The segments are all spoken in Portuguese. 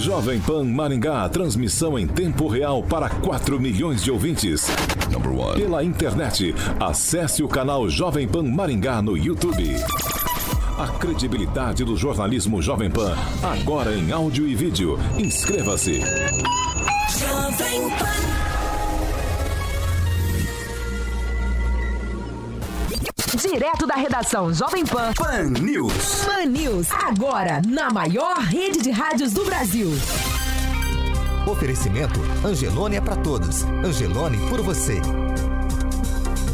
Jovem Pan Maringá, transmissão em tempo real para 4 milhões de ouvintes. Pela internet, acesse o canal Jovem Pan Maringá no YouTube. A credibilidade do jornalismo Jovem Pan, agora em áudio e vídeo. Inscreva-se. Jovem Pan. Direto da redação Jovem Pan. Pan News. Pan News. Agora, na maior rede de rádios do Brasil. Oferecimento Angelone é para todos. Angelone por você.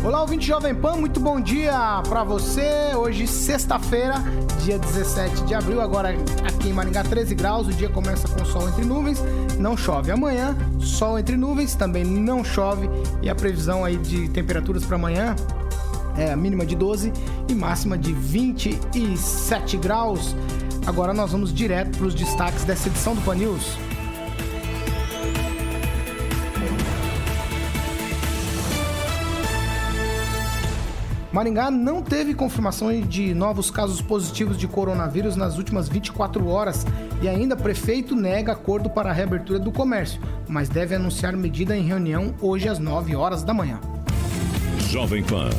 Olá, ouvinte Jovem Pan, muito bom dia para você. Hoje, sexta-feira, dia 17 de abril, agora aqui em Maringá, 13 graus. O dia começa com sol entre nuvens, não chove. Amanhã, sol entre nuvens, também não chove. E a previsão aí de temperaturas para amanhã é mínima de 12 e máxima de 27 graus. Agora nós vamos direto para os destaques dessa edição do Pan News. Maringá não teve confirmação de novos casos positivos de coronavírus nas últimas 24 horas e ainda prefeito nega acordo para a reabertura do comércio, mas deve anunciar medida em reunião hoje às 9 horas da manhã. Jovem Pan.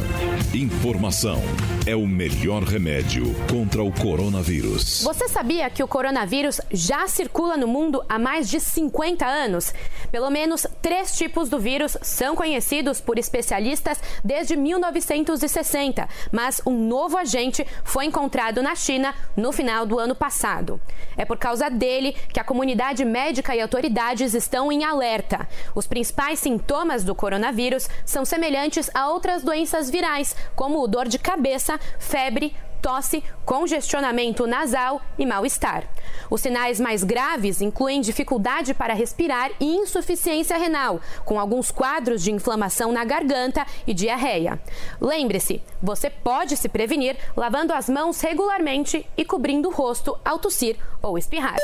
Informação é o melhor remédio contra o coronavírus. Você sabia que o coronavírus já circula no mundo há mais de 50 anos? Pelo menos três tipos do vírus são conhecidos por especialistas desde 1960, mas um novo agente foi encontrado na China no final do ano passado. É por causa dele que a comunidade médica e autoridades estão em alerta. Os principais sintomas do coronavírus são semelhantes a outras doenças virais, como dor de cabeça, febre, tosse, congestionamento nasal e mal-estar. Os sinais mais graves incluem dificuldade para respirar e insuficiência renal, com alguns quadros de inflamação na garganta e diarreia. Lembre-se, você pode se prevenir lavando as mãos regularmente e cobrindo o rosto ao tossir ou espirrar.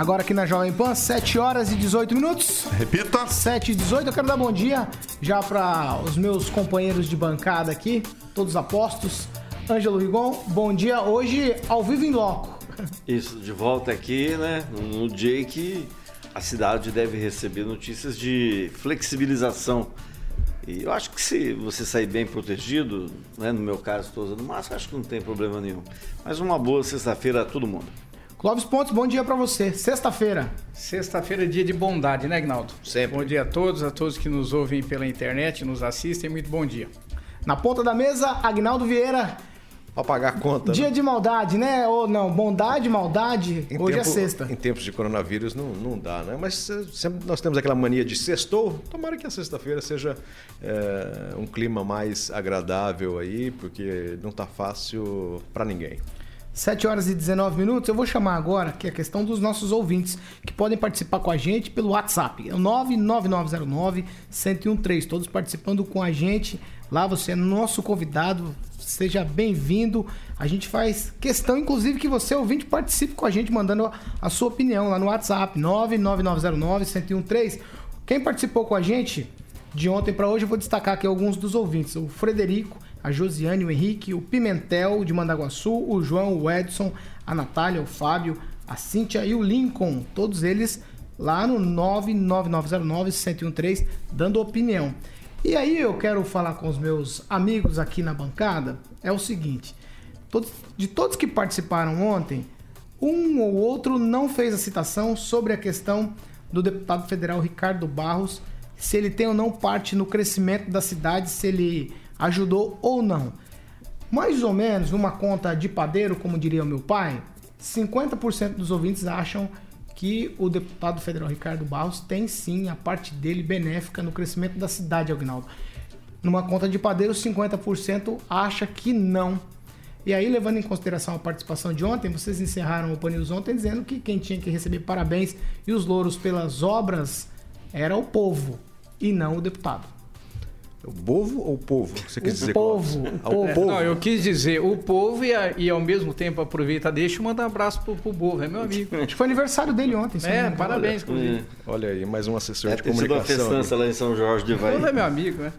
Agora aqui na Jovem Pan, 7 horas e 18 minutos. Repita. 7 e 18. Eu quero dar bom dia já para os meus companheiros de bancada aqui, todos apostos. Ângelo Rigon, bom dia. Hoje ao vivo em loco. Isso, de volta aqui, né? No dia que a cidade deve receber notícias de flexibilização. E eu acho que se você sair bem protegido, né? No meu caso, estou usando máscara, acho que não tem problema nenhum. Mas uma boa sexta-feira a todo mundo. Clóvis Pontes, bom dia para você. Sexta-feira. Sexta-feira é dia de bondade, né, Gnaldo? Sempre. Bom dia a todos, a todos que nos ouvem pela internet, nos assistem, muito bom dia. Na ponta da mesa, Agnaldo Vieira. Pra pagar a conta. Dia né? de maldade, né? Ou não, bondade, maldade. Em Hoje é tempo- sexta. Em tempos de coronavírus não, não dá, né? Mas eh, sempre nós temos aquela mania de sextou. Tomara que a sexta-feira seja eh, um clima mais agradável aí, porque não tá fácil pra ninguém. 7 horas e 19 minutos. Eu vou chamar agora que a questão dos nossos ouvintes que podem participar com a gente pelo WhatsApp. É o 99909-1013. Todos participando com a gente. Lá você é nosso convidado. Seja bem-vindo. A gente faz questão, inclusive, que você, ouvinte, participe com a gente, mandando a- a sua opinião lá no WhatsApp. 99909-1013. Quem participou com a gente de ontem para hoje, eu vou destacar aqui alguns dos ouvintes. O Frederico, a Josiane, o Henrique, o Pimentel de Mandaguaçu, o João, o Edson, a Natália, o Fábio, a Cíntia e o Lincoln. Todos eles lá no 99909-1013, dando opinião. E aí eu quero falar com os meus amigos aqui na bancada, é o seguinte, todos- de todos que participaram ontem, um ou outro não fez a citação sobre a questão do deputado federal Ricardo Barros, se ele tem ou não parte no crescimento da cidade, se ele ajudou ou não. Mais ou menos, numa conta de padeiro, como diria o meu pai, 50% dos ouvintes acham que o deputado federal Ricardo Barros tem sim a parte dele benéfica no crescimento da cidade, Agnaldo. Numa conta de padeiro, 50% acha que não. E aí, levando em consideração a participação de ontem, vocês encerraram o Pan ontem dizendo que quem tinha que receber parabéns e os louros pelas obras era o povo e não o deputado. O povo ou o povo? Você quis O dizer povo, o povo. povo. Não, eu quis dizer o povo e, a- e ao mesmo tempo aproveitar, deixa eu mandar um abraço pro, pro povo, é meu amigo. Acho que foi aniversário dele ontem. É, parabéns, inclusive. Olha aí, mais um assessor É, de tem sido uma comunicação. festança lá em São Jorge de O povo é Vai. meu amigo, né?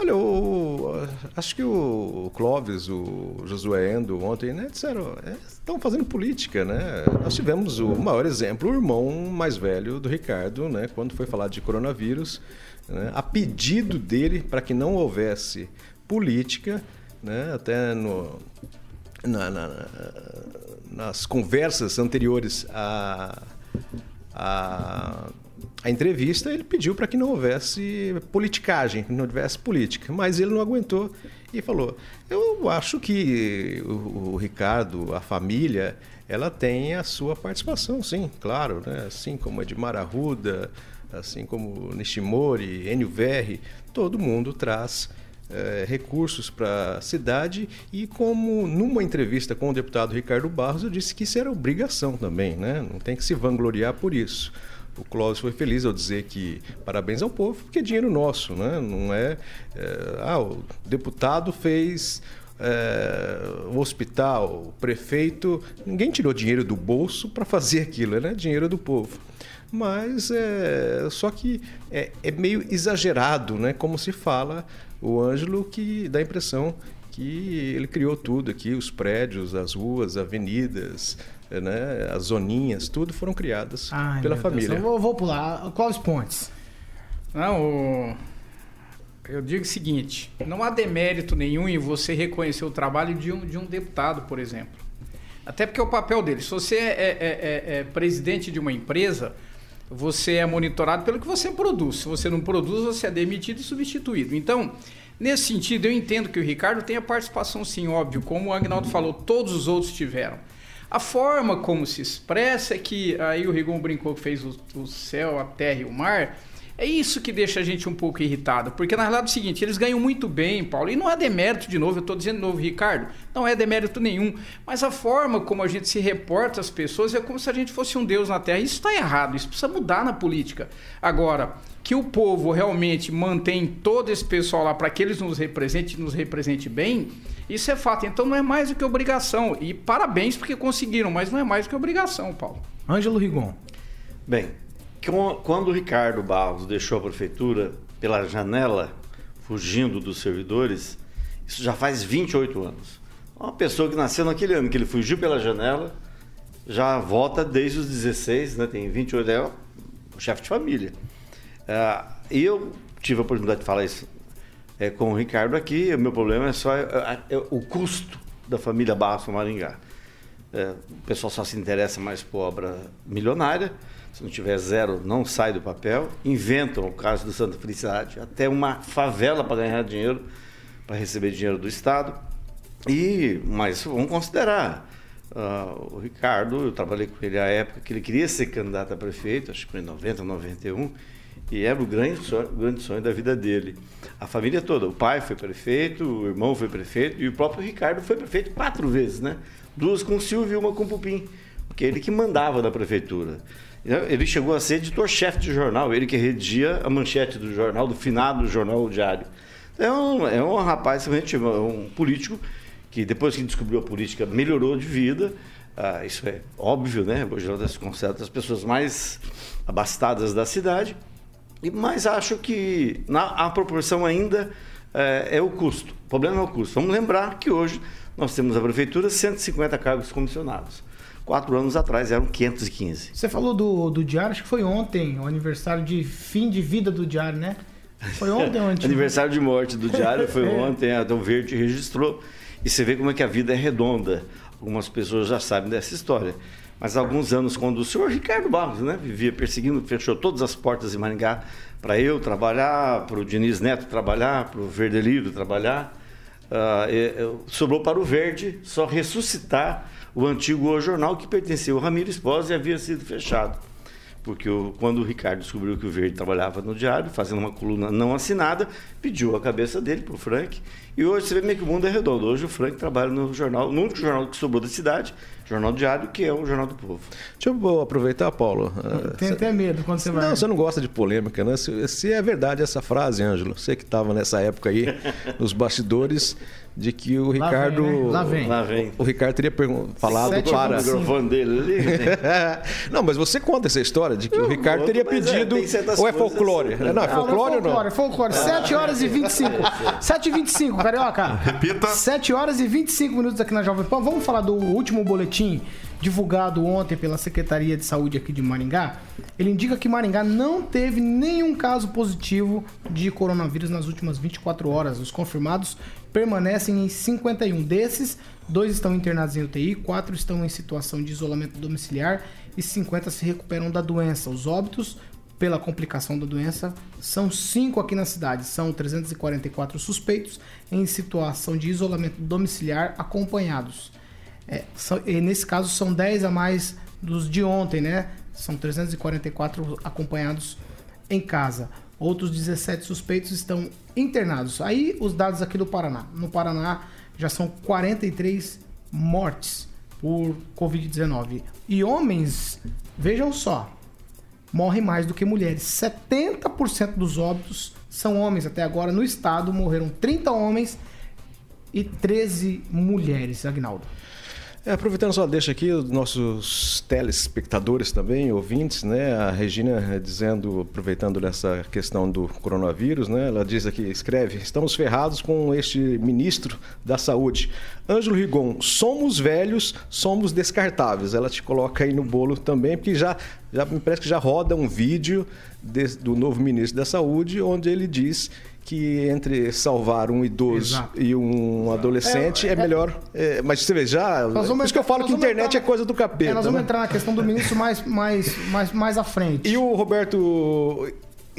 Olha, o- acho que o Clóvis, o Josué Endo ontem, né, disseram, é, estão fazendo política, né? Nós tivemos o maior exemplo, o irmão mais velho do Ricardo, né, quando foi falar de coronavírus, né, a pedido dele para que não houvesse política, né, até no, na- na- nas conversas anteriores à, à, à entrevista, ele pediu para que não houvesse politicagem, que não tivesse política. Mas ele não aguentou e falou: Eu acho que o, o Ricardo, a família, ela tem a sua participação, sim, claro, né? assim como Edmar Arruda, assim como Nishimori, Enio Verri, todo mundo traz eh, recursos para a cidade e como numa entrevista com o deputado Ricardo Barros eu disse que isso era obrigação também, né? Não tem que se vangloriar por isso. O Clóvis foi feliz ao dizer que parabéns ao povo, porque é dinheiro nosso, né? Não é, eh, ah, o deputado fez eh, o hospital, o prefeito, ninguém tirou dinheiro do bolso para fazer aquilo, né? Dinheiro do povo mas é só que é, é meio exagerado, né? Como se fala o Ângelo que dá a impressão que ele criou tudo aqui, os prédios, as ruas, avenidas, né? As zoninhas, tudo foram criadas Ai, pela Deus, família. eu vou, vou pular. Clóvis Pontes. Não, eu digo o seguinte: não há demérito nenhum em você reconhecer o trabalho de um, de um deputado, por exemplo. Até porque é o papel dele. Se você é, é- é- é presidente de uma empresa, você é monitorado pelo que você produz. Se você não produz, você é demitido e substituído. Então, nesse sentido, eu entendo que o Ricardo tem a participação, sim, óbvio. Como o Agnaldo falou, todos os outros tiveram. A forma como se expressa é que aí o Rigon brincou que fez o, o céu, a terra e o mar. É isso que deixa a gente um pouco irritado, porque na realidade é o seguinte, eles ganham muito bem, Paulo, e não é demérito de novo, eu estou dizendo de novo, Ricardo, não é demérito nenhum, mas a forma como a gente se reporta às pessoas é como se a gente fosse um deus na Terra. Isso está errado, isso precisa mudar na política. Agora, que o povo realmente mantém todo esse pessoal lá para que eles nos representem, nos represente bem, isso é fato. Então não é mais do que obrigação. E parabéns porque conseguiram, mas não é mais do que obrigação, Paulo. Ângelo Rigon. Bem, quando o Ricardo Barros deixou a prefeitura pela janela, fugindo dos servidores, isso já faz 28 anos. Uma pessoa que nasceu naquele ano que ele fugiu pela janela, já vota desde os 16, né? tem 28 é o chefe de família. Ah, E eu tive a oportunidade de falar isso é, com o Ricardo aqui, o meu problema é só é, é, o custo da família Barros Maringá. O pessoal só se interessa mais por obra milionária. Se não tiver zero, não sai do papel. Inventam o caso do Santa Felicidade, até uma favela para ganhar dinheiro, para receber dinheiro do Estado. E, mas vamos considerar. ah, o Ricardo, eu trabalhei com ele à época que ele queria ser candidato a prefeito, acho que foi em 90, 91, e era o grande sonho, o grande sonho da vida dele. A família toda, o pai foi prefeito, o irmão foi prefeito e o próprio Ricardo foi prefeito quatro vezes, né? Duas com o Silvio e uma com o Pupim, porque ele que mandava na prefeitura. Ele chegou a ser editor-chefe de jornal, ele que redigia a manchete do jornal, do finado do jornal Diário. É um, é um rapaz, realmente, é um político que depois que descobriu a política melhorou de vida. Ah, isso é óbvio, né? Hoje ela se considera das pessoas mais abastadas da cidade. E, mas acho que na, a proporção ainda é, é o custo. O problema é o custo. Vamos lembrar que hoje nós temos na prefeitura 150 cargos comissionados. Quatro anos atrás eram 515. Você falou do, do diário, acho que foi ontem, o aniversário de fim de vida do diário, né? Foi ontem ou ontem? Aniversário de morte do diário foi ontem, a Dom Verde registrou. E você vê como é que a vida é redonda. Algumas pessoas já sabem dessa história. Mas há alguns anos, quando o senhor Ricardo Barros né, vivia perseguindo, fechou todas as portas em Maringá para eu trabalhar, para o Diniz Neto trabalhar, para o Verdeliro trabalhar, e- sobrou para o Verde só ressuscitar o antigo Jornal que pertencia ao Ramiro Esposa e havia sido fechado porque o- quando o Ricardo descobriu que o Verde trabalhava no diário, fazendo uma coluna não assinada, pediu a cabeça dele para o Frank E hoje você vê meio que o mundo é redondo. Hoje o Frank trabalha no jornal, no único jornal que sobrou da cidade, Jornal Diário, que é o Jornal do Povo. Deixa eu aproveitar, Paulo. Ah, Tem até medo quando você vai. Não, você não gosta de polêmica, né? Se, se é verdade essa frase, Ângelo, você que estava nessa época aí, nos bastidores, de que o Lá Ricardo. vem, né? Lá vem. Lá vem. O Ricardo teria falado Sete para. O microfone dele ali. né? não, mas você conta essa história de que o Eu Ricardo conto, teria é, pedido. tem certas ou é folclore? assim. não, é não folclore é ou não? folclore, folclore. 7 horas e 25. 7 e 25, Carioca. Repita. 7 horas e 25 minutos aqui na Jovem Pan. Vamos falar do último boletim divulgado ontem pela Secretaria de Saúde aqui de Maringá. Ele indica que Maringá não teve nenhum caso positivo de coronavírus nas últimas 24 horas. Os confirmados permanecem em 51. Desses, dois estão internados em UTI, quatro estão em situação de isolamento domiciliar e 50 se recuperam da doença. Os óbitos pela complicação da doença são cinco aqui na cidade. São 344 suspeitos em situação de isolamento domiciliar acompanhados. É, são- e nesse caso são 10 a mais dos de ontem, né? São 344 acompanhados em casa. Outros 17 suspeitos estão internados. Aí os dados aqui do Paraná. No Paraná já são 43 mortes por Covid-19. E homens, vejam só, morrem mais do que mulheres. 70% dos óbitos são homens até agora. No estado morreram 30 homens e 13 mulheres, Agnaldo. É, aproveitando só deixa aqui os nossos telespectadores também, ouvintes, né? A Regina dizendo, aproveitando dessa questão do coronavírus, né? Ela diz aqui, escreve, estamos ferrados com este ministro da saúde. Ângelo Rigon, somos velhos, somos descartáveis. Ela te coloca aí no bolo também, porque já, já me parece que já roda um vídeo de- do novo ministro da saúde, onde ele diz que entre salvar um idoso Exato. e um adolescente é, É, é- melhor. é, mas você vê, já. Nós Por vamos isso que eu falo que internet entrar- é coisa do É, capeta. nós vamos né? entrar na questão do ministro mais, mais, mais, mais à frente. E o Roberto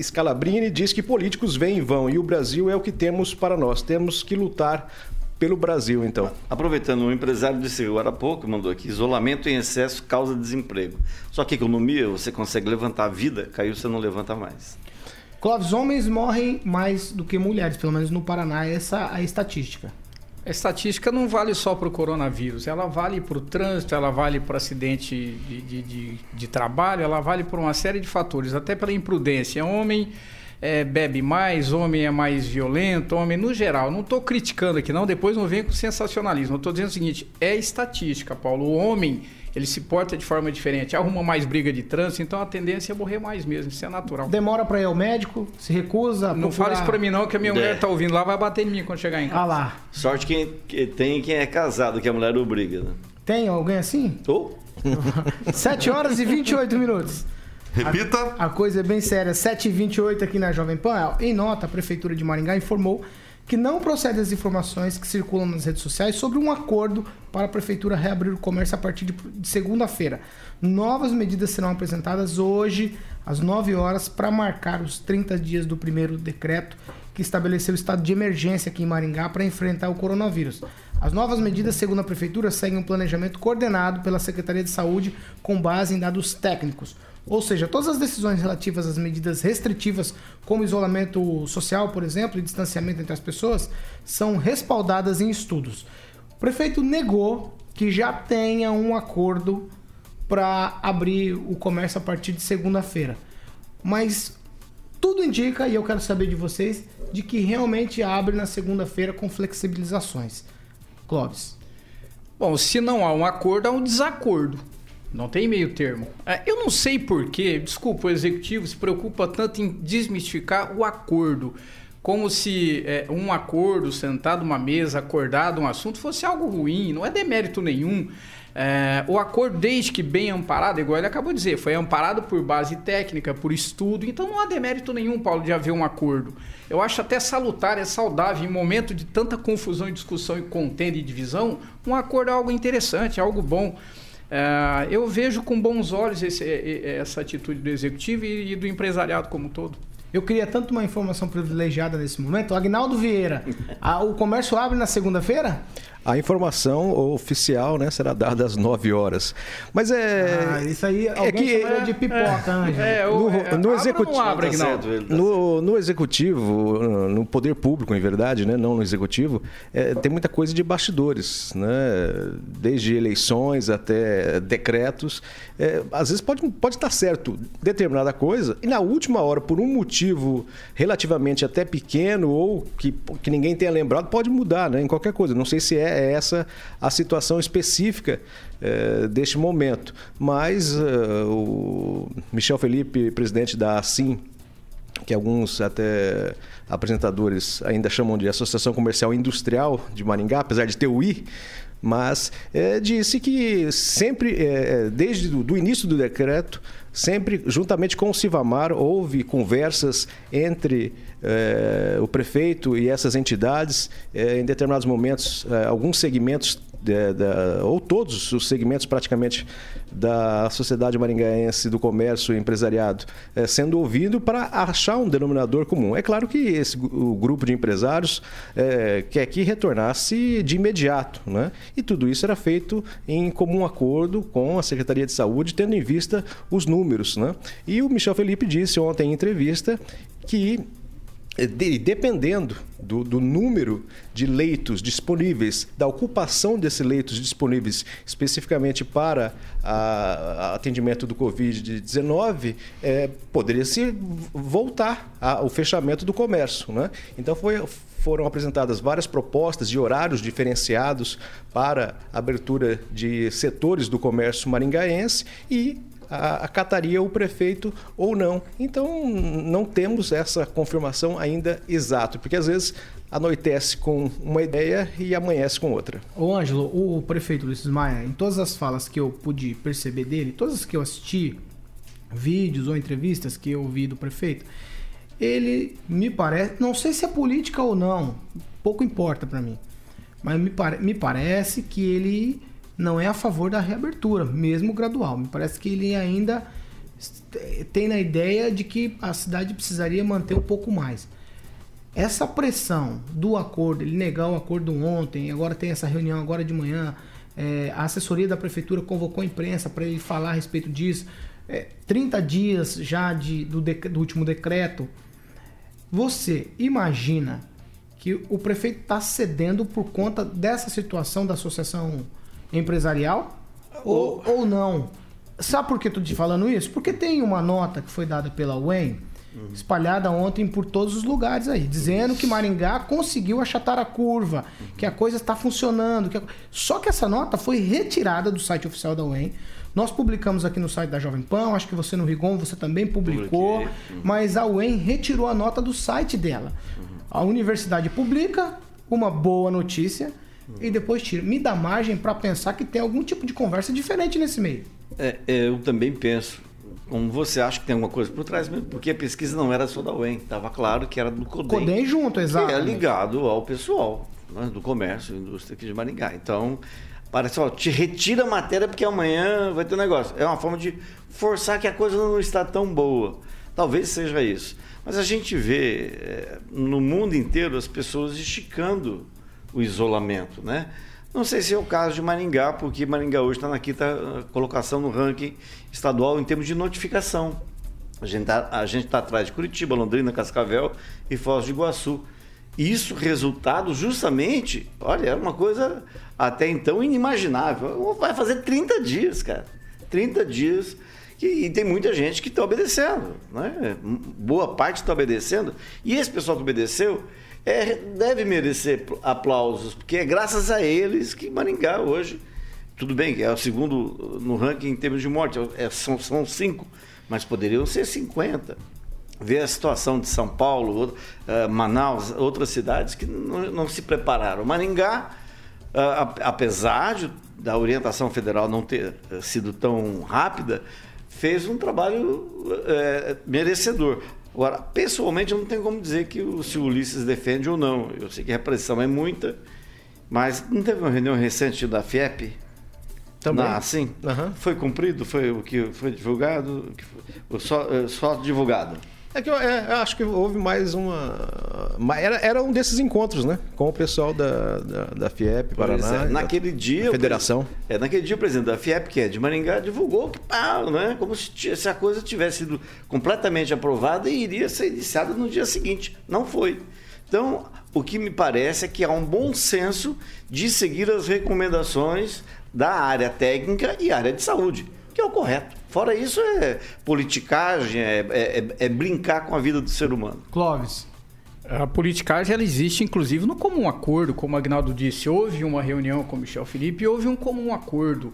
Scalabrini diz que políticos vêm e vão e o Brasil é o que temos para nós. Temos que lutar pelo Brasil, então. Aproveitando, um empresário disse agora há pouco, mandou aqui, isolamento em excesso causa desemprego. Só que economia, você consegue levantar a vida, caiu, você não levanta mais. Clóvis, homens morrem mais do que mulheres, pelo menos no Paraná, essa é a estatística. A estatística não vale só para o coronavírus, ela vale para o trânsito, ela vale para acidente de, de, de, de trabalho, ela vale por uma série de fatores, até pela imprudência. Homem é, bebe mais, homem é mais violento, homem no geral. Não estou criticando aqui, não, depois não vem com sensacionalismo. Eu estou dizendo o seguinte: é estatística, Paulo. O homem ele se porta de forma diferente, arruma mais briga de trânsito, então a tendência é morrer mais mesmo, isso é natural. Demora pra ir ao médico, se recusa. Não procurar- fala isso pra mim não, que a minha É. mulher tá ouvindo lá, vai bater em mim quando chegar em casa. Ah lá. Sorte quem que tem quem é casado, que a mulher obriga, né? Tem alguém assim? Ou 7 horas e 28 minutos. Repita. A coisa é bem séria. 7h28 aqui na Jovem Pan. Em nota, a Prefeitura de Maringá informou que não procede as informações que circulam nas redes sociais sobre um acordo para a Prefeitura reabrir o comércio a partir de de segunda-feira. Novas medidas serão apresentadas hoje, às 9 horas, para marcar os 30 dias do primeiro decreto que estabeleceu o estado de emergência aqui em Maringá para enfrentar o coronavírus. As novas medidas, segundo a Prefeitura, seguem um planejamento coordenado pela Secretaria de Saúde com base em dados técnicos. Ou seja, todas as decisões relativas às medidas restritivas, como isolamento social, por exemplo, e distanciamento entre as pessoas, são respaldadas em estudos. O prefeito negou que já tenha um acordo para abrir o comércio a partir de segunda-feira. Mas tudo indica, e eu quero saber de vocês, de que realmente abre na segunda-feira com flexibilizações. Clóvis. Bom, se não há um acordo, há um desacordo. Não tem meio termo. É, Eu não sei porquê, desculpa, o executivo se preocupa tanto em desmistificar o acordo. Como se é, um acordo, sentado numa mesa, acordado um assunto, fosse algo ruim. Não é demérito nenhum. É, o acordo, desde que bem amparado, igual ele acabou de dizer, foi amparado por base técnica, por estudo, então não há demérito nenhum, Paulo, de haver um acordo. Eu acho até salutar, é saudável, em momento de tanta confusão e discussão e contenda e divisão, um acordo é algo interessante, é algo bom. É, eu vejo com bons olhos esse- essa atitude do executivo e, e do empresariado como um todo. Eu queria tanto uma informação privilegiada nesse momento. Agnaldo Vieira, a- o comércio abre na segunda-feira? A informação oficial né, será dada às 9 horas. Mas é. Ah, isso aí, é que- chama de pipoca, Ângelo. É, No- é, no não executivo- abre, Tá certo, ele tá No, no executivo, no poder público, em verdade, né? não no executivo, é, tem muita coisa de bastidores, né? desde eleições até decretos. É, às vezes pode, pode estar certo determinada coisa e na última hora, por um motivo relativamente até pequeno ou que, que ninguém tenha lembrado, pode mudar né? em qualquer coisa. Não sei se é essa a situação específica é, deste momento, mas é, o Michel Felipe, presidente da ASIM, que alguns até apresentadores ainda chamam de Associação Comercial Industrial de Maringá, apesar de ter o I, mas é, disse que sempre, é, desde o início do decreto, sempre juntamente com o Civamar, houve conversas entre é, o prefeito e essas entidades, é, em determinados momentos, é, alguns segmentos da- ou todos os segmentos praticamente da sociedade maringaense, do comércio e empresariado, eh, sendo ouvido para achar um denominador comum. É claro que esse, o grupo de empresários eh, quer que retornasse de imediato, né? e tudo isso era feito em comum acordo com a Secretaria de Saúde, tendo em vista os números. Né? E o Michel Felipe disse ontem em entrevista que é, de- dependendo do, do número de leitos disponíveis, da ocupação desses leitos disponíveis especificamente para a- a atendimento do Covid-19, é, poderia se voltar ao fechamento do comércio. Né? Então foi, foram apresentadas várias propostas de horários diferenciados para abertura de setores do comércio maringaense e acataria o prefeito ou não. Então, não temos essa confirmação ainda exata, porque às vezes anoitece com uma ideia e amanhece com outra. Ô Ângelo, o prefeito Luiz Maia, em todas as falas que eu pude perceber dele, todas as que eu assisti, vídeos ou entrevistas que eu vi do prefeito, ele me parece, não sei se é política ou não, pouco importa pra mim, mas me, pare- me parece que ele não é a favor da reabertura, mesmo gradual. Me parece que ele ainda tem na ideia de que a cidade precisaria manter um pouco mais. Essa pressão do acordo, ele negar o acordo ontem, agora tem essa reunião agora de manhã, é, a assessoria da prefeitura convocou a imprensa para ele falar a respeito disso. É, 30 dias já de, do, dec- do último decreto. Você imagina que o prefeito está cedendo por conta dessa situação da associação empresarial ou, ou não? Sabe por que eu tô te falando isso? Porque tem uma nota que foi dada pela UEM, espalhada ontem por todos os lugares aí, dizendo que Maringá conseguiu achatar a curva, que a coisa está funcionando. que a- Só que essa nota foi retirada do site oficial da UEM. Nós publicamos aqui no site da Jovem Pan, acho que você no Rigon, você também publicou, Publiquei. mas a UEM retirou a nota do site dela. A universidade publica uma boa notícia e depois tira. Me dá margem para pensar que tem algum tipo de conversa diferente nesse meio. É, é, eu também penso. Como você acha que tem alguma coisa por trás mesmo? Porque a pesquisa não era só da UEM, estava claro que era do CODEM. Codem junto, exato. É ligado ao pessoal né, do comércio, indústria aqui de Maringá. Então, parece, ó, te retira a matéria porque amanhã vai ter um negócio. É uma forma de forçar que a coisa não está tão boa. Talvez seja isso. Mas a gente vê eh, no mundo inteiro as pessoas esticando o isolamento, né? Não sei se é o caso de Maringá, porque Maringá hoje está na quinta eh, colocação no ranking estadual em termos de notificação. A gente está atrás de Curitiba, Londrina, Cascavel e Foz do Iguaçu. Isso resultado justamente, olha, é uma coisa até então inimaginável. Vai fazer 30 dias, cara. 30 dias. e tem muita gente que está obedecendo. Né? Boa parte está obedecendo. E esse pessoal que obedeceu é, deve merecer aplausos, porque é graças a eles que Maringá hoje tudo bem, é o segundo no ranking em termos de morte, é- são, são cinco, mas poderiam ser 50. Ver a situação de São Paulo, outro- eh, Manaus, outras cidades que não, não se prepararam. Maringá, ap- apesar de- da orientação federal não ter eh, sido tão rápida, fez um trabalho eh, merecedor. Agora, pessoalmente, eu não tenho como dizer que o, se o Ulisses defende ou não. Eu sei que a repressão é muita, mas não teve uma reunião recente da FIEP? Também. Ah, sim. Aham. Foi cumprido? Foi o que foi divulgado? O que foi- o só, eh, só divulgado. É que eu, é, eu acho que houve mais uma. Era, era um desses encontros, né? Com o pessoal da, da, da FIEP, Pois Paraná. é, naquele dia. da Federação. É, naquele dia o presidente da FIEP, que é de Maringá, divulgou que pá, né, como se, se a coisa tivesse sido completamente aprovada e iria ser iniciada no dia seguinte. Não foi. Então, o que me parece é que há um bom senso de seguir as recomendações da área técnica e área de saúde, que é o correto. Fora isso, é politicagem, é, é- é- é brincar com a vida do ser humano. Clóvis. A politicagem ela existe, inclusive, no comum acordo, como o Agnaldo disse. Houve uma reunião com o Michel Felipe e houve um comum acordo.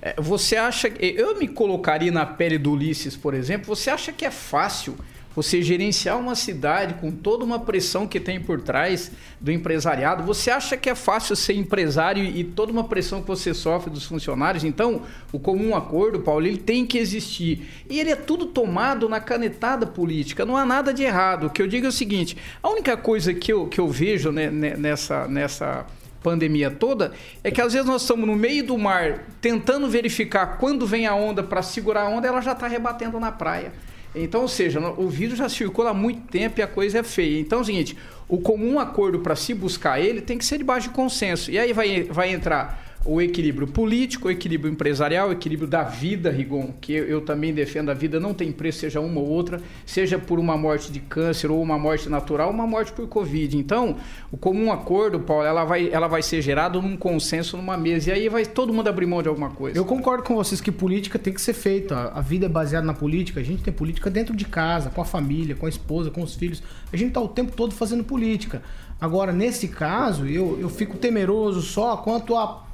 É, Você acha. que- Eu me colocaria na pele do Ulisses, por exemplo. Você acha que é fácil você gerenciar uma cidade com toda uma pressão que tem por trás do empresariado? Você acha que é fácil ser empresário e toda uma pressão que você sofre dos funcionários? Então, o comum acordo, Paulo, ele tem que existir. E ele é tudo tomado na canetada política. Não há nada de errado. O que eu digo é o seguinte: a única coisa que eu, que eu vejo né, né, nessa. nessa pandemia toda é que às vezes nós estamos no meio do mar tentando verificar quando vem a onda para segurar a onda ela já está rebatendo na praia então ou seja o vírus já circula há muito tempo e a coisa é feia. Então é o seguinte o comum acordo para se buscar ele tem que ser debaixo de consenso. E aí vai, vai entrar o equilíbrio político, o equilíbrio empresarial, o equilíbrio da vida, Rigon, que eu, também defendo a vida, não tem preço, seja uma ou outra, seja por uma morte de câncer ou uma morte natural, uma morte por Covid. Então, o comum acordo, Paulo, ela vai, ela vai ser gerado num consenso, numa mesa, e aí vai todo mundo abrir mão de alguma coisa. Eu concordo com vocês que política tem que ser feita. A vida é baseada na política. A gente tem política dentro de casa, com a família, com a esposa, com os filhos. A gente tá o tempo todo fazendo política. Agora, nesse caso, eu, eu fico temeroso só quanto a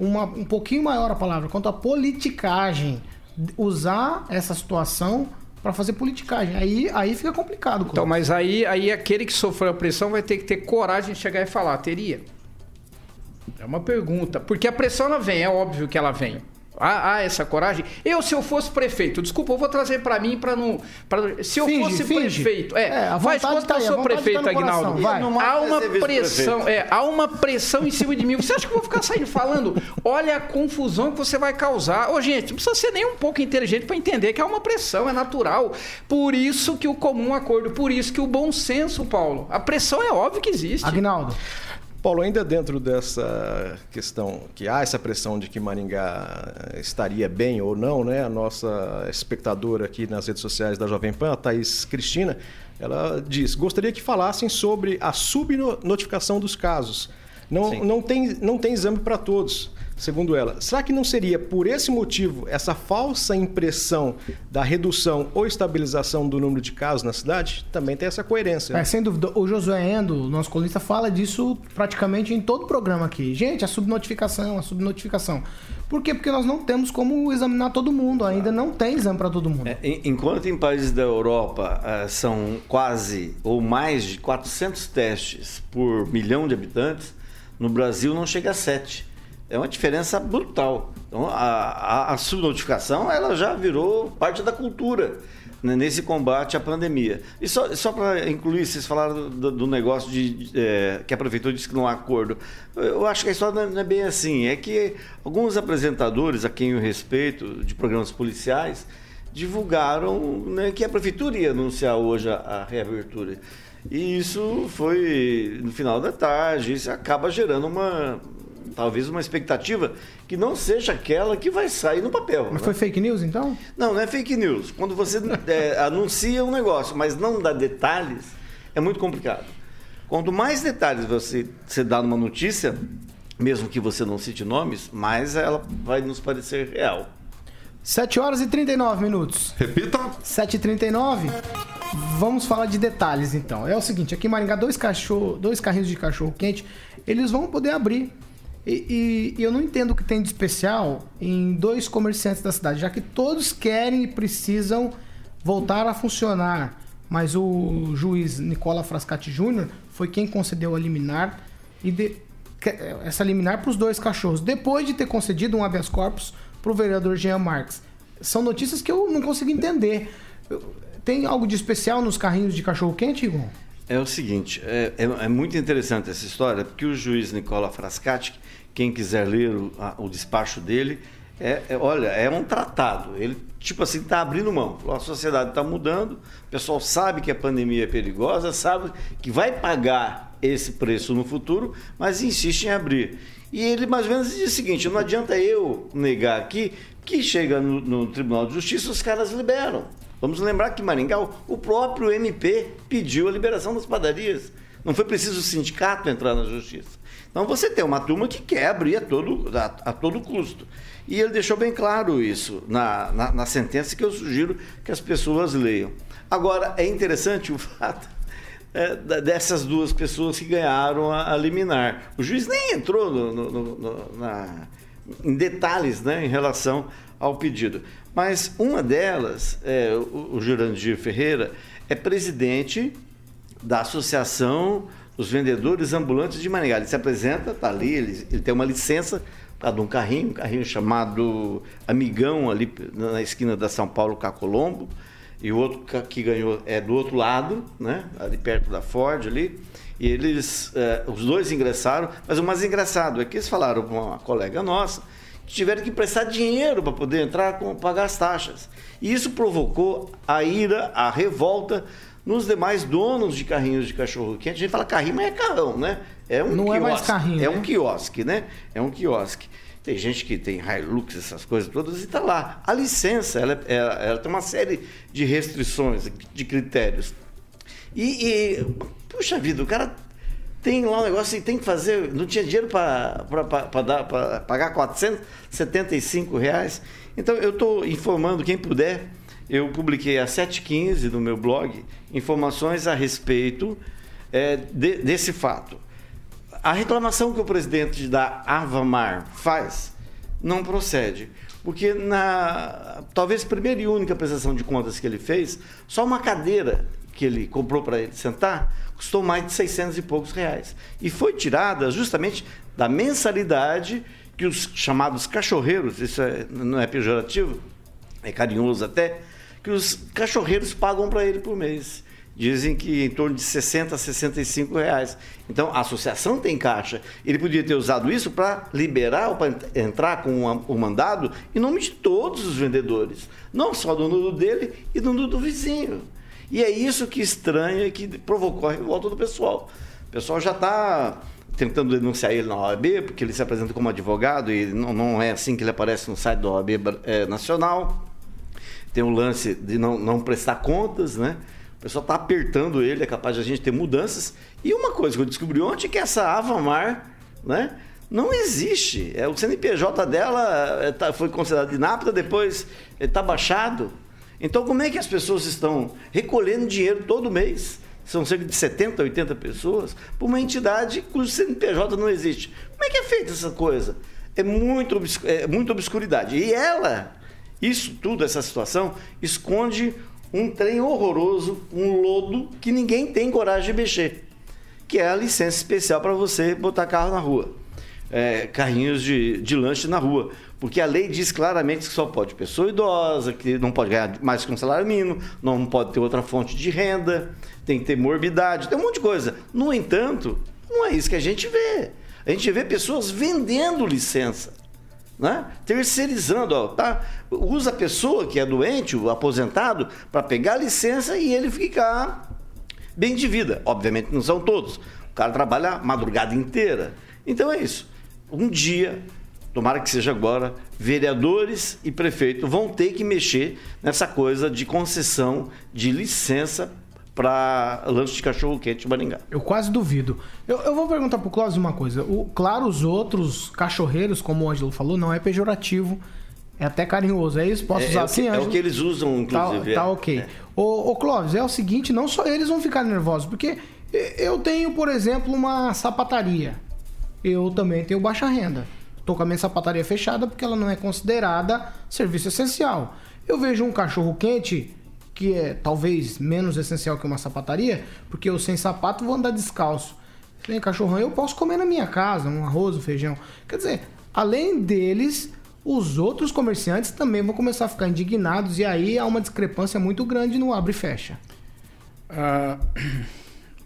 uma, um pouquinho maior a palavra, quanto a politicagem. Usar essa situação para fazer politicagem. Aí, aí fica complicado. Então, mas aí, aí aquele que sofreu a pressão vai ter que ter coragem de chegar e falar, teria? É uma pergunta. Porque a pressão ela vem, é óbvio que ela vem. Há, há essa coragem. Eu, se eu fosse prefeito, desculpa, eu vou trazer para mim para não. Pra, se eu Finge, fosse finge. prefeito. É, É, a faz conta tá que eu sou vontade prefeito, tá coração, Agnaldo. Há uma pressão, é, há uma pressão em cima de mim. Você acha que eu vou ficar saindo falando? Olha a confusão que você vai causar. Ô, gente, não precisa ser nem um pouco inteligente para entender que há uma pressão, é natural. Por isso que o comum acordo, por isso que o bom senso, Paulo. A pressão é óbvio que existe. Agnaldo. Paulo, ainda dentro dessa questão que há essa pressão de que Maringá estaria bem ou não, né? A nossa espectadora aqui nas redes sociais da Jovem Pan, a Thaís Cristina, ela diz: gostaria que falassem sobre a subnotificação dos casos. Não, Sim. não, tem, não tem exame para todos, segundo ela. Será que não seria por esse motivo, essa falsa impressão da redução ou estabilização do número de casos na cidade? Também tem essa coerência. É, sem dúvida. O Josué Endo, nosso colunista, fala disso praticamente em todo o programa aqui. Gente, a subnotificação, a subnotificação. Por quê? Porque nós não temos como examinar todo mundo. Ainda não tem exame para todo mundo. É, en- enquanto em países da Europa ah, são quase ou mais de 400 testes por milhão de habitantes, no Brasil não chega a 7. É uma diferença brutal. Então, a, a, a subnotificação ela já virou parte da cultura né, nesse combate à pandemia. E só, só para incluir, vocês falaram do, do negócio de, de, é, que a prefeitura disse que não há acordo. Eu acho que a história não é- não é bem assim. É que alguns apresentadores, a quem eu respeito, de programas policiais, divulgaram né, que a prefeitura ia anunciar hoje a, a reabertura. E isso foi no final da tarde, isso acaba gerando uma talvez uma expectativa que não seja aquela que vai sair no papel. Mas né? foi fake news, então? Não, não é fake news. Quando você é, anuncia um negócio, mas não dá detalhes, é muito complicado. Quanto mais detalhes você, você dá numa notícia, mesmo que você não cite nomes, mais ela vai nos parecer real. 7 horas e 39 minutos. Repita. 7h39. Vamos falar de detalhes então. É o seguinte, aqui em Maringá, dois, cachorro, dois carrinhos de cachorro quente, eles vão poder abrir. E, e- eu não entendo o que tem de especial em dois comerciantes da cidade, já que todos querem e precisam voltar a funcionar. Mas o juiz Nicola Frascati Júnior foi quem concedeu a liminar e de- essa liminar para os dois cachorros, depois de ter concedido um habeas corpus para o vereador Jean Marques. São notícias que eu não consigo entender. Tem algo de especial nos carrinhos de cachorro quente, Igor? É o seguinte, é, é- é muito interessante essa história, porque o juiz Nicola Frascati, quem quiser ler o, a- o despacho dele, É, é, olha, é um tratado. Ele, tipo assim, está abrindo mão. A sociedade está mudando, o pessoal sabe que a pandemia é perigosa, sabe que vai pagar esse preço no futuro, mas insiste em abrir. E ele mais ou menos diz o seguinte: não adianta eu negar aqui que chega no, no Tribunal de Justiça, os caras liberam. Vamos lembrar que Maringá, o próprio MP pediu a liberação das padarias. Não foi preciso o sindicato entrar na justiça. Então você tem uma turma que quer abrir a todo, a, a todo custo. E ele deixou bem claro isso na, na, na, sentença que eu sugiro que as pessoas leiam. Agora, é interessante o fato é, dessas duas pessoas que ganharam a, a liminar. O juiz nem entrou no, no, no, na, em detalhes né, em relação ao pedido. Mas uma delas, é, o, Jurandir Ferreira, é presidente da Associação dos Vendedores Ambulantes de Maringá. Ele se apresenta, está ali, ele, ele tem uma licença para de um carrinho, um carrinho chamado Amigão, ali na esquina da São Paulo Cacolombo. E o outro que ganhou é do outro lado, né? ali perto da Ford ali. E eles, eh, os dois ingressaram, mas o mais engraçado é que eles falaram com uma colega nossa tiveram que prestar dinheiro para poder entrar, com, pagar as taxas. E isso provocou a ira, a revolta nos demais donos de carrinhos de cachorro quente. A gente fala carrinho, mas é carrão, né? É um Não quiosque, é mais carrinho. É né? um quiosque, né? É um quiosque. Tem gente que tem Hilux, essas coisas todas, e está lá. A licença, ela, ela, ela, tem uma série de restrições, de critérios. E, e, puxa vida, o cara tem lá um negócio e tem que fazer. Não tinha dinheiro para pagar 475 reais. Então eu estou informando quem puder. Eu publiquei às 7h15 no meu blog informações a respeito é, de, desse fato. A reclamação que o presidente da Avamar faz não procede. Porque na talvez primeira e única prestação de contas que ele fez, só uma cadeira que ele comprou para ele sentar custou mais de 600 e poucos reais. E foi tirada justamente da mensalidade que os chamados cachorreiros, isso é, não é pejorativo, é carinhoso até, que os cachorreiros pagam para ele por mês. Dizem que em torno de 60 a 65 reais. Então a associação tem caixa. Ele podia ter usado isso para liberar, para entrar com o mandado em nome de todos os vendedores, não só do nudo dele e do nudo do vizinho. E é isso que estranha e que provocou a revolta do pessoal. O pessoal já está tentando denunciar ele na OAB, porque ele se apresenta como advogado e não, não é assim que ele aparece no site da OAB é, Nacional. Tem o lance de não, não prestar contas, né? O pessoal está apertando ele, é capaz de a gente ter mudanças. E uma coisa que eu descobri ontem é que essa Avamar, né? Não existe. É, o CNPJ dela é, tá, foi considerado inapta, depois está baixado. Então, como é que as pessoas estão recolhendo dinheiro todo mês? São cerca de 70, 80 pessoas, por uma entidade cujo CNPJ não existe. Como é que é feita essa coisa? É muito, é muita obscuridade. E ela, isso tudo, essa situação, esconde um trem horroroso, um lodo que ninguém tem coragem de mexer, que é a licença especial para você botar carro na rua. É, carrinhos de, de lanche na rua. Porque a lei diz claramente que só pode pessoa idosa, que não pode ganhar mais que um salário mínimo, não pode ter outra fonte de renda, tem que ter morbidade, tem um monte de coisa. No entanto, não é isso que a gente vê. A gente vê pessoas vendendo licença. Né? Terceirizando, ó, tá? usa a pessoa que é doente, o aposentado, para pegar a licença e ele ficar bem de vida. Obviamente não são todos. O cara trabalha a madrugada inteira. Então é isso. Um dia tomara que seja agora, vereadores e prefeito vão ter que mexer nessa coisa de concessão de licença para lanche de cachorro quente em Maringá. Eu quase duvido. Eu, eu vou perguntar pro Cláudio uma coisa. O, claro, os outros cachorreiros, como o Ângelo falou, não é pejorativo. É até carinhoso, é isso? Posso é, usar é assim, que? É o que eles usam, inclusive. Tá, tá ok. É. Ô, ô, Clóvis, é o seguinte, não só eles vão ficar nervosos, porque eu tenho, por exemplo, uma sapataria. Eu também tenho baixa renda. Tô com a minha sapataria fechada porque ela não é considerada serviço essencial. Eu vejo um cachorro quente que é talvez menos essencial que uma sapataria, porque eu sem sapato vou andar descalço. Sem cachorrão eu posso comer na minha casa, um arroz, um feijão. Quer dizer, além deles, os outros comerciantes também vão começar a ficar indignados e aí há uma discrepância muito grande no abre e fecha. Ah,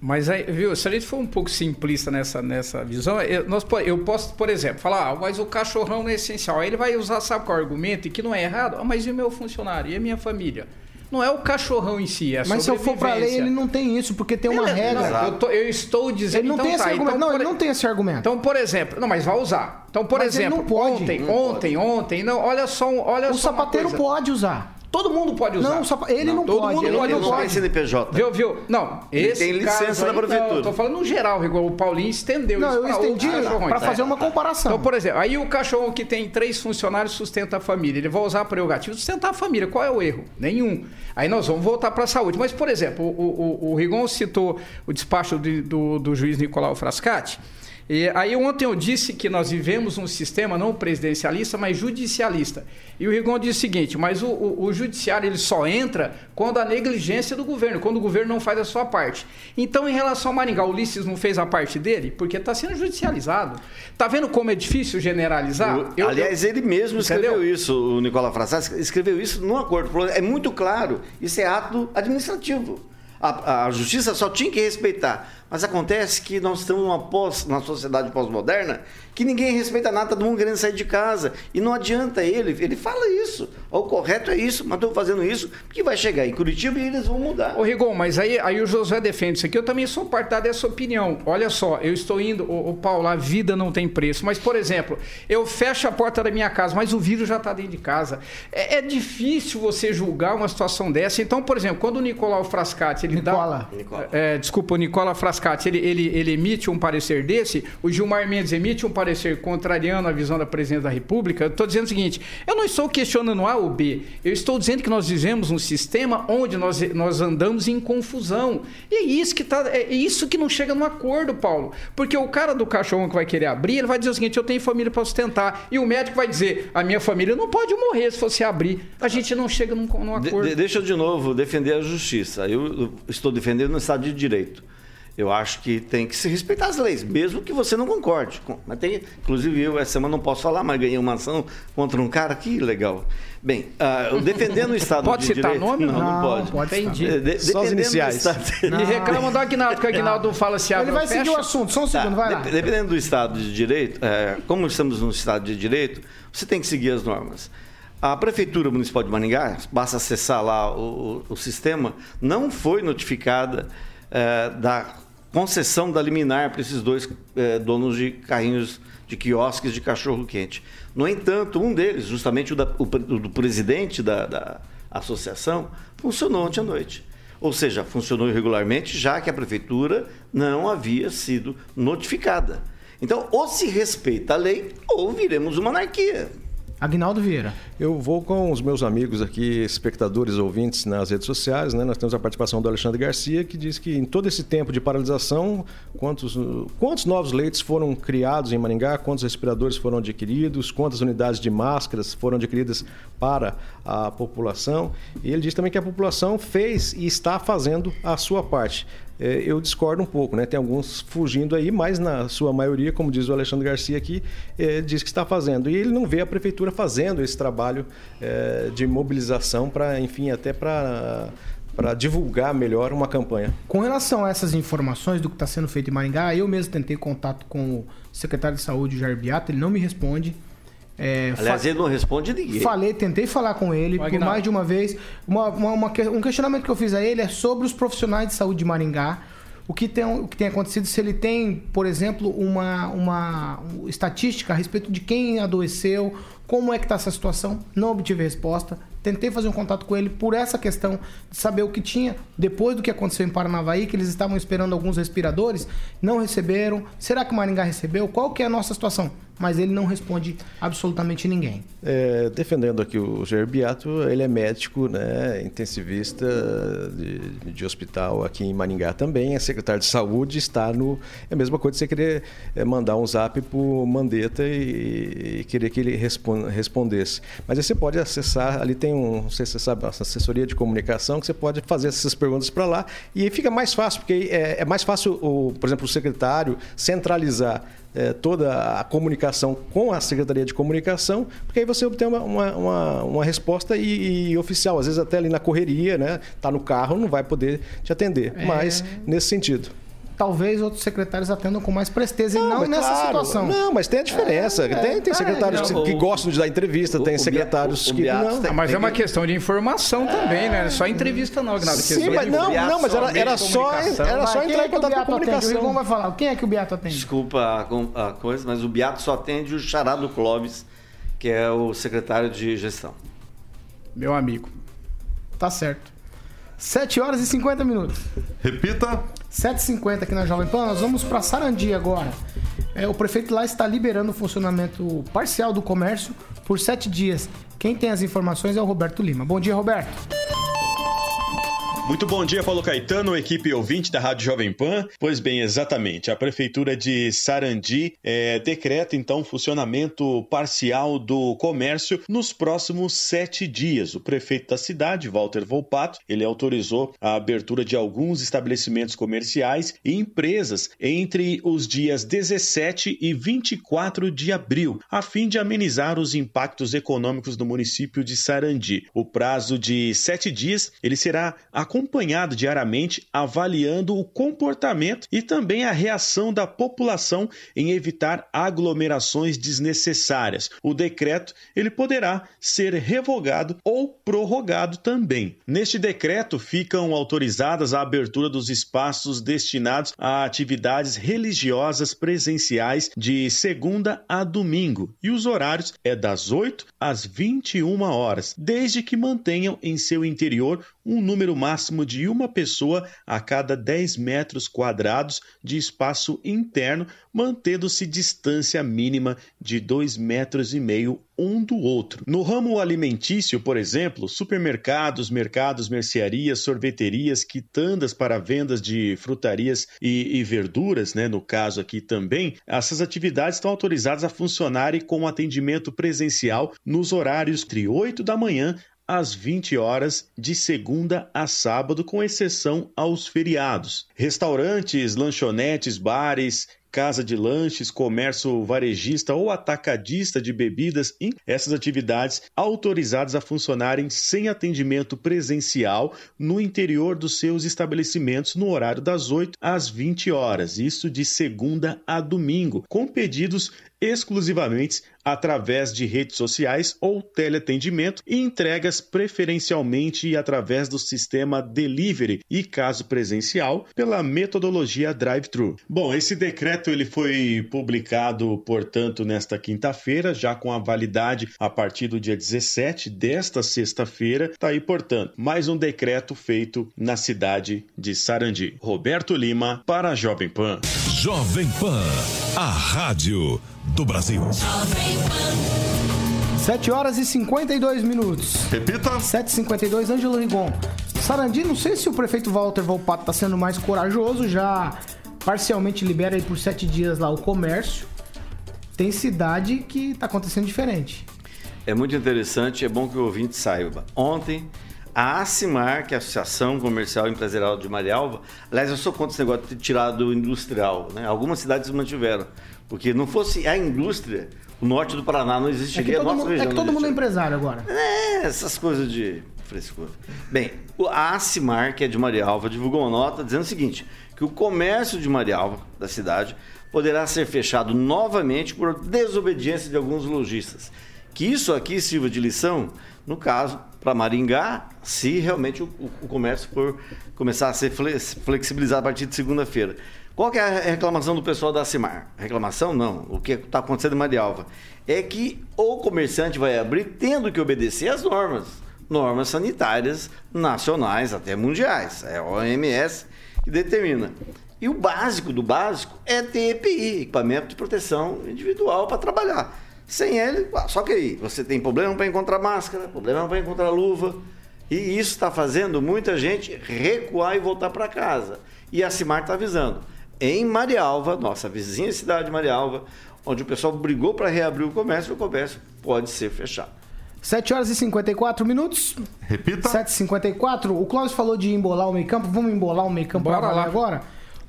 Mas aí, viu, se a gente for um pouco simplista nessa, nessa visão, eu, nós, eu posso, por exemplo, falar, ah, mas o cachorrão não é essencial. Aí ele vai usar, sabe qual é o argumento? E que não é errado. Ah, mas e o meu funcionário? E a minha família? Não é o cachorrão em si, é a Mas se eu for pra lei, ele não tem isso, porque tem uma Ele- regra. não, eu, tô- eu estou dizendo. Ele não então tem esse tá, argumento. então, não, por- ele não tem esse argumento. Então, por exemplo, não, mas vai usar. Então, por Mas ele exemplo, não pode. ontem, Não ontem, ontem, não, olha só, um- olha o só uma sapateiro pode usar. Todo mundo pode usar. Não, o sapa- ele não, todo pode. mundo ele pode não não tem pode. CNPJ. Viu, viu? Não, Ele esse tem licença caso da aí, prefeitura. Não, eu tô falando no geral, o Paulinho estendeu Não, isso eu pra estendi para fazer uma comparação. Então, por exemplo, aí o cachorro que tem três funcionários sustenta a família. Ele vai usar a prerrogativa de sustentar a família. Qual é o erro? Nenhum. Aí nós vamos voltar para a saúde. Mas, por exemplo, o, o, o Rigon citou o despacho de- do, do juiz Nicolau Frascati. E aí ontem eu disse que nós vivemos um sistema não presidencialista, mas judicialista. E o Rigon disse o seguinte, mas o, o- o judiciário ele só entra quando há negligência do governo, quando o governo não faz a sua parte. Então, em relação ao Maringá, o Ulisses não fez a parte dele porque está sendo judicializado. Tá vendo como é difícil generalizar? O- Eu- aliás, eu- ele mesmo escreveu Entendeu? isso, o Nicolau Frassati escreveu isso num acordo. É muito claro, isso é ato administrativo. A, a justiça só tinha que respeitar. Mas acontece que nós estamos pós, numa sociedade pós-moderna que ninguém respeita nada, todo mundo querendo sair de casa. E não adianta ele, ele fala isso. O correto é isso, mas estou fazendo isso porque vai chegar em Curitiba e eles vão mudar. Ô Rigon, mas aí, aí o Josué defende isso aqui. Eu também sou partidário dessa opinião. Olha só, eu estou indo, o, Paulo, a vida não tem preço. Mas, por exemplo, eu fecho a porta da minha casa, mas o vírus já está dentro de casa. É, é difícil você julgar uma situação dessa. Então, por exemplo, quando o Nicolau Frascati ele Nicola. dá. Nicola. É, desculpa, o Nicola Frascati, ele, ele, ele emite um parecer desse, o Gilmar Mendes emite um parecer contrariando a visão da presidência da República. Eu estou dizendo o seguinte: eu não estou questionando A ou B, eu estou dizendo que nós vivemos um sistema onde nós, nós andamos em confusão. E é isso que tá, é isso que não chega num acordo, Paulo. Porque o cara do cachorro que vai querer abrir, ele vai dizer o seguinte: eu tenho família para sustentar. E o médico vai dizer: a minha família não pode morrer se você abrir. A gente não chega num, num acordo. de- deixa eu de novo defender a justiça. Eu estou defendendo o Estado de Direito. Eu acho que tem que se respeitar as leis, mesmo que você não concorde. Mas tem, inclusive eu essa semana não posso falar, mas ganhei uma ação contra um cara que legal. Bem, ah, eu defendendo o Estado Pode de citar Direito. nome? Não, não, Não, pode. pode Entendi. Eh, de- Só do iniciais. Estado- E reclamam do Agnaldo, que o Agnaldo fala se abre Ele vai seguir o assunto, só um Tá, segundo, vai lá. dep- Dependendo do Estado de Direito, é, como estamos no Estado de Direito, você tem que seguir as normas. A Prefeitura Municipal de Maringá, basta acessar lá o, o- o sistema, não foi notificada é, da concessão da liminar para esses dois é, donos de carrinhos de quiosques de cachorro-quente. No entanto, um deles, justamente o, da- o o do presidente da, da associação, funcionou ontem à noite. Ou seja, funcionou irregularmente, já que a prefeitura não havia sido notificada. Então, ou se respeita a lei, ou viremos uma anarquia. Agnaldo Vieira. Eu vou com os meus amigos aqui, espectadores, ouvintes nas redes sociais, né? Nós temos a participação do Alexandre Garcia, que diz que em todo esse tempo de paralisação, quantos, quantos novos leitos foram criados em Maringá, quantos respiradores foram adquiridos, quantas unidades de máscaras foram adquiridas para a população. E ele diz também que a população fez e está fazendo a sua parte. É, eu discordo um pouco, né? Tem alguns fugindo aí, mas na sua maioria, como diz o Alexandre Garcia aqui, é, diz que está fazendo. E ele não vê a prefeitura fazendo esse trabalho é, de mobilização para, enfim, até para para divulgar melhor uma campanha. Com relação a essas informações do que está sendo feito em Maringá, eu mesmo tentei contato com o secretário de saúde, Jair Beato, ele não me responde. É, Aliás, ele não responde ninguém. Falei, tentei falar com ele por mais de uma vez. Uma- uma- uma que- um questionamento que eu fiz a ele é sobre os profissionais de saúde de Maringá. O que tem, o que tem acontecido, se ele tem, por exemplo, uma, uma estatística a respeito de quem adoeceu, como é que está essa situação. Não obtive resposta. Tentei fazer um contato com ele por essa questão de saber o que tinha depois do que aconteceu em Paranavaí, que eles estavam esperando alguns respiradores, não receberam. Será que Maringá recebeu? Qual que é a nossa situação? Mas ele não responde absolutamente ninguém. É, defendendo aqui o Jair Beato, ele é médico, né, intensivista de, de hospital aqui em Maringá também, é secretário de saúde, está no... É a mesma coisa de você querer é, mandar um zap pro Mandetta e, e querer que ele respon- respondesse. Mas aí você pode acessar, ali tem um, não sei se você sabe, essa assessoria de comunicação, que você pode fazer essas perguntas para lá e aí fica mais fácil, porque é, é mais fácil, o, por exemplo, o secretário centralizar é, toda a comunicação com a Secretaria de Comunicação, porque aí você obtém uma, uma, uma, uma resposta e, e oficial. Às vezes até ali na correria, né? Tá no carro, não vai poder te atender. Mas nesse sentido. Talvez outros secretários atendam com mais presteza e não nessa claro. situação. Não, mas tem a diferença. É, tem, tem é, secretários não, que, que o- gostam de dar entrevista, tem o secretários Bia- o que não. tem- Ah, mas é uma questão de informação também, né? Só entrevista não, Agnaldo. Sim, mas não, não, mas era, era só, comunicação. era só entrar é em que o contato com a Beato atende? O comunicação. vai falar. Quem é que o Beato atende? Desculpa a, a coisa, mas o Beato só atende o xará do Clóvis, que é o secretário de gestão. Meu amigo. Tá certo. 7 horas e 50 minutos. Repita. 7h50 aqui na Jovem Pan. Nós vamos para Sarandi agora. É, o prefeito lá está liberando o funcionamento parcial do comércio por sete dias. Quem tem as informações é o Roberto Lima. Bom dia, Roberto. Muito bom dia, Paulo Caetano, equipe ouvinte da Rádio Jovem Pan. Pois bem, exatamente. A Prefeitura de Sarandi eh, decreta, então, funcionamento parcial do comércio nos próximos sete dias. O prefeito da cidade, Walter Volpato, ele autorizou a abertura de alguns estabelecimentos comerciais e empresas entre os dias 17 e 24 de abril, a fim de amenizar os impactos econômicos do município de Sarandi. O prazo de sete dias ele será acompanhado diariamente, avaliando o comportamento e também a reação da população em evitar aglomerações desnecessárias. O decreto ele poderá ser revogado ou prorrogado também. Neste decreto ficam autorizadas a abertura dos espaços destinados a atividades religiosas presenciais de segunda a domingo e os horários é das 8 às 21 horas, desde que mantenham em seu interior um número máximo de uma pessoa a cada 10 metros quadrados de espaço interno, mantendo-se distância mínima de 2 metros e meio um do outro. No ramo alimentício, por exemplo, supermercados, mercados, mercearias, sorveterias, quitandas para vendas de frutarias e, e verduras, né, no caso aqui também, essas atividades estão autorizadas a funcionarem com atendimento presencial nos horários entre 8 da manhã às 20 horas de segunda a sábado, com exceção aos feriados. Restaurantes, lanchonetes, bares, casa de lanches, comércio varejista ou atacadista de bebidas, essas atividades autorizadas a funcionarem sem atendimento presencial no interior dos seus estabelecimentos no horário das 8 às 20 horas, isso de segunda a domingo, com pedidos exclusivamente através de redes sociais ou teleatendimento e entregas preferencialmente através do sistema delivery e caso presencial pela metodologia drive-thru. Bom, esse decreto ele foi publicado, portanto, nesta quinta-feira, já com a validade a partir do dia 17 desta sexta-feira. Tá aí, portanto, mais um decreto feito na cidade de Sarandi. Roberto Lima para a Jovem Pan. Jovem Pan, a rádio do Brasil. 7 horas e 52 minutos. Repita. 7h52, Ângelo Rigon. Sarandi, não sei se o prefeito Walter Volpato está sendo mais corajoso, já parcialmente libera aí por sete dias lá o comércio. Tem cidade que está acontecendo diferente. É muito interessante, é bom que o ouvinte saiba. Ontem, a ACIMAR, que é a Associação Comercial e Empresarial de Marialva, aliás, eu sou contra esse negócio de tirar do industrial, né? Algumas cidades mantiveram, porque não fosse a indústria, o norte do Paraná não É que existiria, a todo, mundo, é que todo mundo é existiria. empresário agora. É, essas coisas de frescura. Bem, o- a ACIMAR, que é de Marialva, divulgou uma nota dizendo o seguinte, que o comércio de Marialva, da cidade, poderá ser fechado novamente por desobediência de alguns lojistas. Que isso aqui sirva de lição, no caso, para Maringá, se realmente o, o- comércio for começar a ser fle- flexibilizado a partir de segunda-feira. Qual é a reclamação do pessoal da CIMAR? Reclamação não. O que está acontecendo em Marialva é que o comerciante vai abrir tendo que obedecer às normas. Normas sanitárias nacionais, até mundiais. É a OMS que determina. E o básico do básico é ter EPI, equipamento de proteção individual para trabalhar. Sem ele, só que aí, você tem problema para encontrar máscara, problema para encontrar luva. E isso está fazendo muita gente recuar e voltar para casa. E a CIMAR está avisando. Em Marialva, nossa vizinha cidade de Marialva, onde o pessoal brigou para reabrir o comércio, o comércio pode ser fechado. 7 horas e 54 minutos. Repita. 7h54. O Cláudio falou de embolar o meio campo. Vamos embolar o meio campo agora?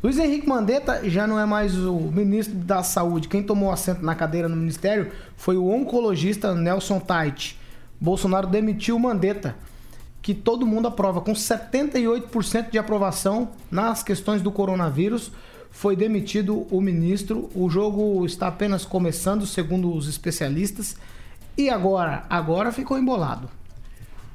Luiz Henrique Mandetta já não é mais o ministro da Saúde. Quem tomou assento na cadeira no ministério foi o oncologista Nelson Tait. Bolsonaro demitiu Mandetta, que todo mundo aprova, com 78% de aprovação nas questões do coronavírus. foi demitido o ministro. O jogo está apenas começando, segundo os especialistas. E agora? Agora ficou embolado.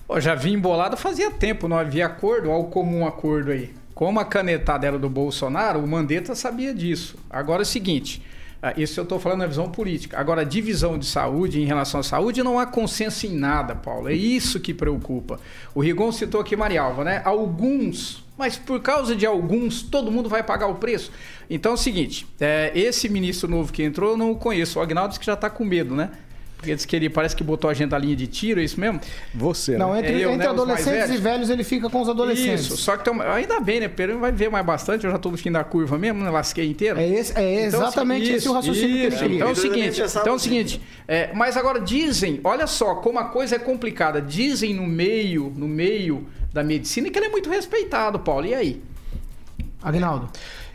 Pô, já vinha embolado fazia tempo, não havia acordo, olha o comum acordo aí. Como a canetada era do Bolsonaro, o Mandetta sabia disso. Agora é o seguinte, ah, isso eu estou falando na visão política. Agora, a divisão de saúde em relação à saúde não há consenso em nada, Paulo. É isso que preocupa. O Rigon citou aqui Marialva, né? Alguns, mas por causa de alguns, todo mundo vai pagar o preço. Então é o seguinte: é, esse ministro novo que entrou, eu não o conheço. O Agnaldo disse que já está com medo, né? Porque disse que ele parece que botou a gente na linha de tiro, é isso mesmo? Você, né? Não, entre, É eu, entre né, adolescentes velhos. e velhos ele fica com os adolescentes. Isso, só que tem uma- ainda bem, né? Pedro vai ver mais bastante, eu já tô no fim da curva mesmo, né? Lasquei inteiro. É, esse, é Então, exatamente isso, esse o raciocínio que ele isso. queria. Então é o seguinte, então é o seguinte é, mas agora dizem, olha só como a coisa é complicada. Dizem no meio, no meio da medicina que ele é muito respeitado, Paulo. E aí? Agnaldo.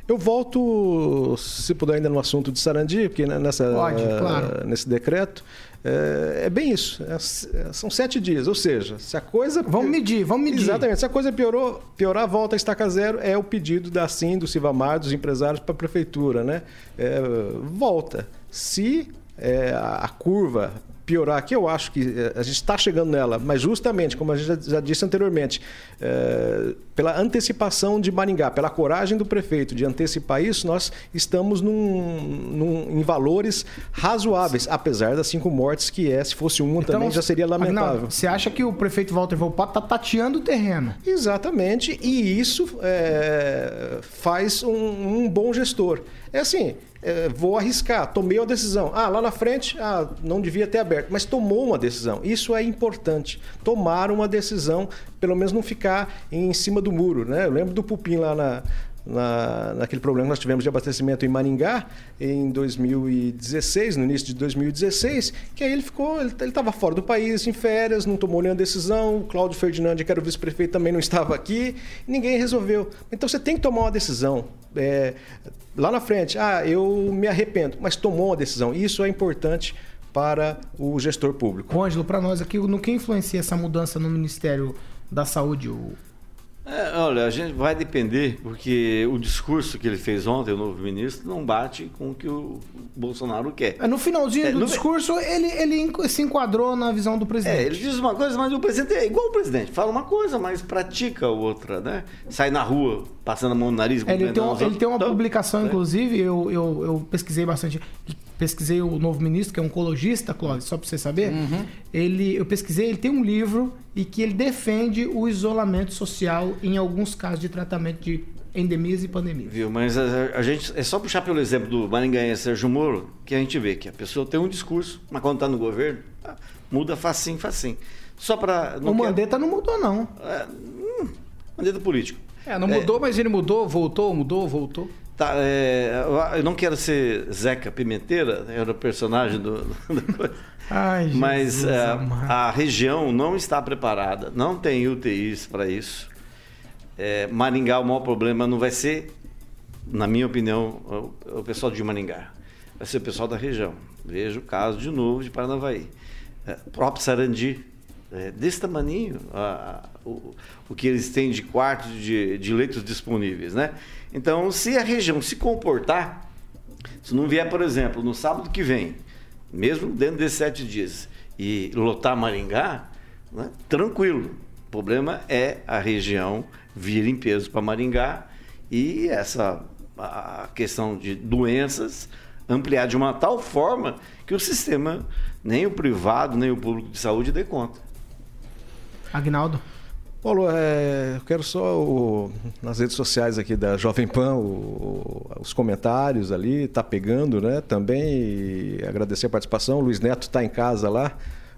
Eu volto, se puder, ainda no assunto de Sarandi, porque né, nessa, Pode, eh, claro. nesse decreto, eh, é, bem isso. É, é, são sete dias, ou seja, se a coisa. Vamos medir, vamos medir. Exatamente. Se a coisa piorou, piorar, volta a estaca zero, é o pedido da SIM, do Civamar, dos empresários para a prefeitura, né? É, volta. Se é, a curva piorar, que eu acho que é, a gente está chegando nela, mas justamente, como a gente já, disse anteriormente, é, pela antecipação de Maringá, pela coragem do prefeito de antecipar isso, nós estamos num, num- em valores razoáveis, apesar das cinco mortes, que é, se fosse uma também já seria lamentável. Então, você acha que o prefeito Walter Volpato tá tateando o terreno? Exatamente, e isso é, faz um, um bom gestor. É assim, é, vou arriscar, tomei uma decisão. Ah, lá na frente, ah, não devia ter aberto, mas tomou uma decisão. Isso é importante. Tomar uma decisão, pelo menos não ficar em cima do muro. Né? Eu lembro do Pupim lá na, na, naquele problema que nós tivemos de abastecimento em Maringá em 2016, no início de 2016, que aí ele ficou, ele estava fora do país, em férias, não tomou nenhuma decisão, o Cláudio Ferdinand, que era o vice-prefeito, também não estava aqui, ninguém resolveu. Então você tem que tomar uma decisão. É, lá na frente, ah, eu me arrependo, mas tomou uma decisão. Isso é importante para o gestor público. Ângelo, para nós aqui, no que influencia essa mudança no Ministério da Saúde? O... É, olha, a gente vai depender, porque o discurso que ele fez ontem, o novo ministro, não bate com o que o Bolsonaro quer. É, No finalzinho É, do no- discurso, ele, ele se enquadrou na visão do presidente. É, ele diz uma coisa, mas o presidente é igual o presidente. Fala uma coisa, mas pratica outra, né? Sai na rua, passando a mão no nariz. É, ele, tem os ele tem uma Então, publicação, né? inclusive, eu, eu, eu pesquisei bastante. Pesquisei o novo ministro, que é oncologista, Clóvis, só para você saber. Uhum. Ele, eu pesquisei, ele tem um livro e que ele defende o isolamento social em alguns casos de tratamento de endemias e pandemias. Viu, mas a, a gente é só puxar pelo exemplo do Maringaense Sérgio Moro que a gente vê que a pessoa tem um discurso, mas quando está no governo, ah, muda facinho, facinho. Só para O Mandetta não mudou, não. Mandetta político. É, não mudou, mas ele mudou, voltou, mudou, voltou. Tá, é, eu- não quero ser Zeca Pimenteira, era o personagem do. do- Ai, mas Jesus é, a região não está preparada, não tem UTIs para isso. É, Maringá, o maior problema não vai ser, na minha opinião, o, o pessoal de Maringá, vai ser o pessoal da região. Veja o caso de novo de Paranavaí. É, próprio Sarandi, é, desse tamaninho, a- a- o, o que eles têm de quartos de, de leitos disponíveis, né? Então, se a região se comportar, se não vier, por exemplo, no sábado que vem, mesmo dentro desses sete dias, e lotar Maringá, né, tranquilo. O problema é a região vir em peso para Maringá e essa a questão de doenças ampliar de uma tal forma que o sistema, nem o privado, nem o público de saúde dê conta. Agnaldo. Paulo, é, eu quero só o- nas redes sociais aqui da Jovem Pan o- os comentários ali, tá pegando, né? Também agradecer a participação. O Luiz Neto está em casa lá,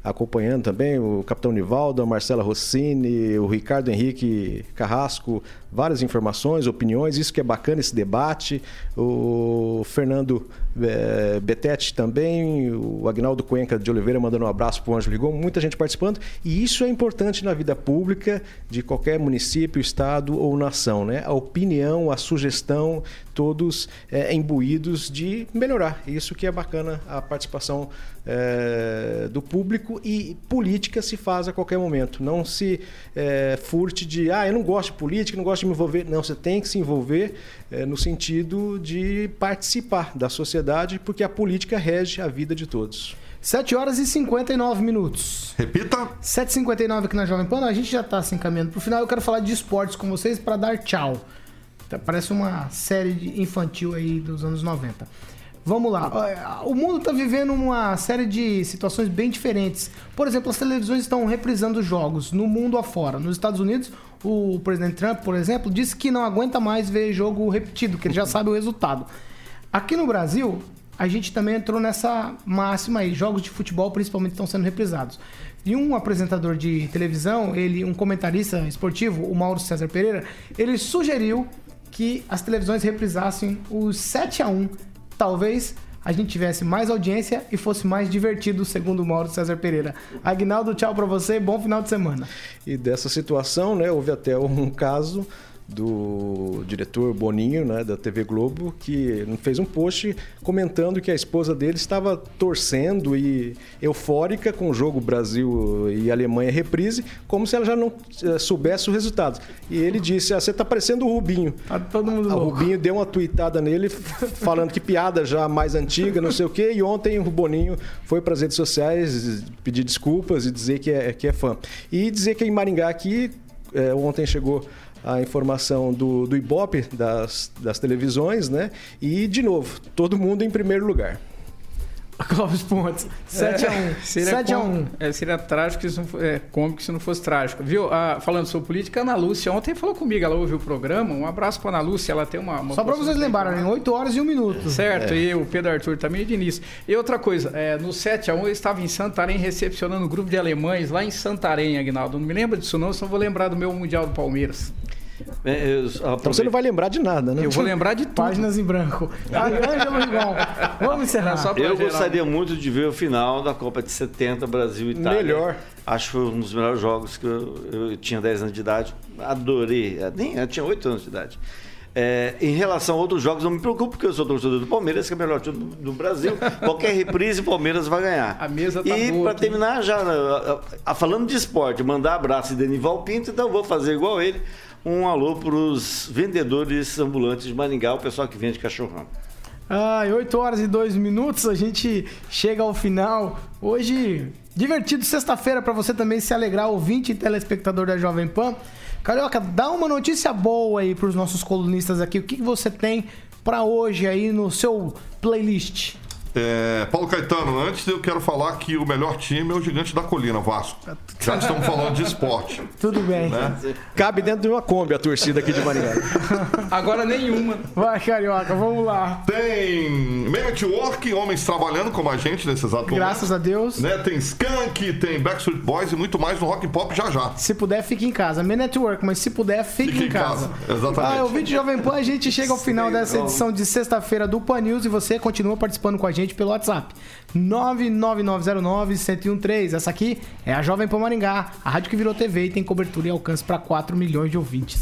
acompanhando também, o Capitão Nivaldo, a Marcela Rossini, o Ricardo Henrique Carrasco, várias informações, opiniões, isso que é bacana esse debate. O Fernando eh, Betete também, o Agnaldo Cuenca de Oliveira mandando um abraço para o Ângelo Rigon, muita gente participando. E isso é importante na vida pública de qualquer município, estado ou nação, né? A opinião, a sugestão, todos eh, imbuídos de melhorar. Isso que é bacana, a participação eh, do público e política se faz a qualquer momento. Não se é, furte de, ah, eu não gosto de política, não gosto de me envolver. Não, você tem que se envolver é, no sentido de participar da sociedade, porque a política rege a vida de todos. 7 horas e 59 minutos. Repita. 7h59 aqui na Jovem Pan. A gente já está se encaminhando para o final. Eu quero falar de esportes com vocês para dar tchau. Tá, Parece uma série de infantil aí dos anos 90. Vamos lá. O mundo está vivendo uma série de situações bem diferentes. Por exemplo, as televisões estão reprisando jogos no mundo afora. Nos Estados Unidos, o presidente Trump, por exemplo, disse que não aguenta mais ver jogo repetido, que ele já sabe o resultado. Aqui no Brasil, a gente também entrou nessa máxima aí. Jogos de futebol, principalmente, estão sendo reprisados. E um apresentador de televisão, ele, um comentarista esportivo, o Mauro César Pereira, ele sugeriu que as televisões reprisassem os 7 a 1 Talvez a gente tivesse mais audiência e fosse mais divertido, segundo Mauro César Pereira. Agnaldo, tchau pra você, bom final de semana. E dessa situação, né, houve até um caso do diretor Boninho, né, da TV Globo, que fez um post comentando que a esposa dele estava torcendo e eufórica com o jogo Brasil e Alemanha reprise, como se ela já não eh, soubesse o resultado. E ele disse: ah, "Você está parecendo o Rubinho". Tá todo mundo O. Rubinho deu uma tuitada nele falando que piada já mais antiga, não sei o quê, e ontem o Boninho foi para as redes sociais pedir desculpas e dizer que é, que é fã. E dizer que em Maringá aqui, é, ontem chegou a informação do, do Ibope, das, das televisões, né? E, de novo, todo mundo em primeiro lugar. Clóvis Pontes, 7 a 1 É, Seria 7 a 1 com- é, seria trágico se não for, é, cômico se não fosse trágico. Viu? Ah, falando sobre política, a Ana Lúcia ontem falou comigo, ela ouviu o programa. Um abraço pra Ana Lúcia, ela tem uma. uma Só pra postura vocês lembrarem, 8 horas e 1 minuto. Certo, É. e o Pedro Arthur também de início. E outra coisa, é, no 7x1 eu estava em Santarém recepcionando um grupo de alemães lá em Santarém, Agnaldo. Não me lembro disso não, só vou lembrar do meu Mundial do Palmeiras. Então você não vai lembrar de nada, né? Eu vou lembrar de tudo. Páginas em branco. Ângelo Rigon, vamos encerrar. Eu gostaria muito de ver o final da Copa de 70, Brasil e Itália. Melhor. Acho que foi um dos melhores jogos que eu, eu tinha 10 anos de idade. Adorei. Nem, eu tinha 8 anos de idade. É, em relação a outros jogos, não me preocupo, porque eu sou torcedor do Palmeiras, que é o melhor time do, do Brasil. Qualquer reprise, o Palmeiras vai ganhar. A mesa tá E para terminar, já a- a- falando de esporte, mandar abraço de Denival Pinto, então eu vou fazer igual ele. Um alô para os vendedores ambulantes de Maringá, o pessoal que vende cachorrão. Ai, 8 horas e 2 minutos, a gente chega ao final. Hoje, divertido sexta-feira pra você também se alegrar, ouvinte e telespectador da Jovem Pan. Carioca, dá uma notícia boa aí pros nossos colunistas aqui. O que que você tem pra hoje aí no seu playlist? É, Paulo Caetano, antes eu quero falar que o melhor time é o Gigante da Colina, Vasco. Já que estamos falando de esporte. Tudo bem. Né? Cabe dentro de uma Kombi a torcida aqui de Maringá. Agora nenhuma. Vai, Carioca, vamos lá. Tem Meio Network, homens trabalhando como a gente nesse exato momento. Graças a Deus. Né? Tem Skank, tem Backstreet Boys e muito mais no Rock and Pop já já. Se puder, fique em casa. Me Network, mas se puder, fique, Fique em em casa. casa, exatamente. Ah, o vídeo Jovem Pan, a gente chega ao final dessa edição de sexta-feira do Pan News e você continua participando com a gente pelo WhatsApp. 99909-1013. Essa aqui é a Jovem Pan Maringá, a rádio que virou TV e tem cobertura e alcance para 4 milhões de ouvintes.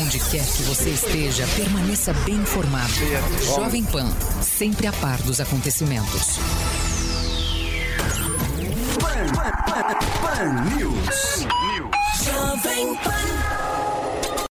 Onde quer que você esteja, permaneça bem informado. Jovem Pan, sempre a par dos acontecimentos. Pan News. Jovem Pan.